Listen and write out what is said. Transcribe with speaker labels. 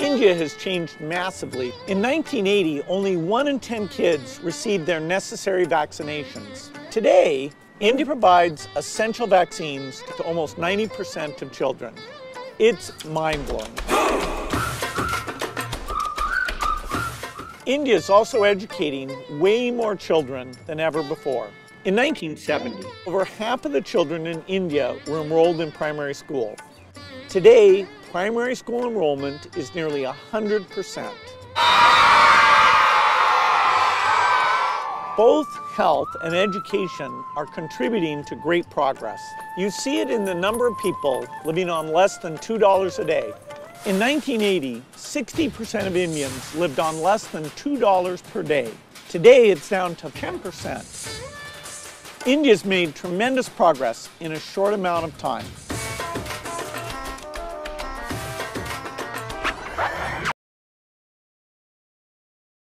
Speaker 1: India has changed massively. In 1980, only one in 10 kids received their necessary vaccinations. Today, India provides essential vaccines to almost 90% of children. It's mind-blowing. India is also educating way more children than ever before. In 1970, over half of the children in India were enrolled in primary school. Today, primary school enrollment is nearly 100%. Both health and education are contributing to great progress. You see it in the number of people living on less than $2 a day. In 1980, 60% of Indians lived on less than $2 per day. Today, it's down to 10%. India's made tremendous progress in a short amount of time.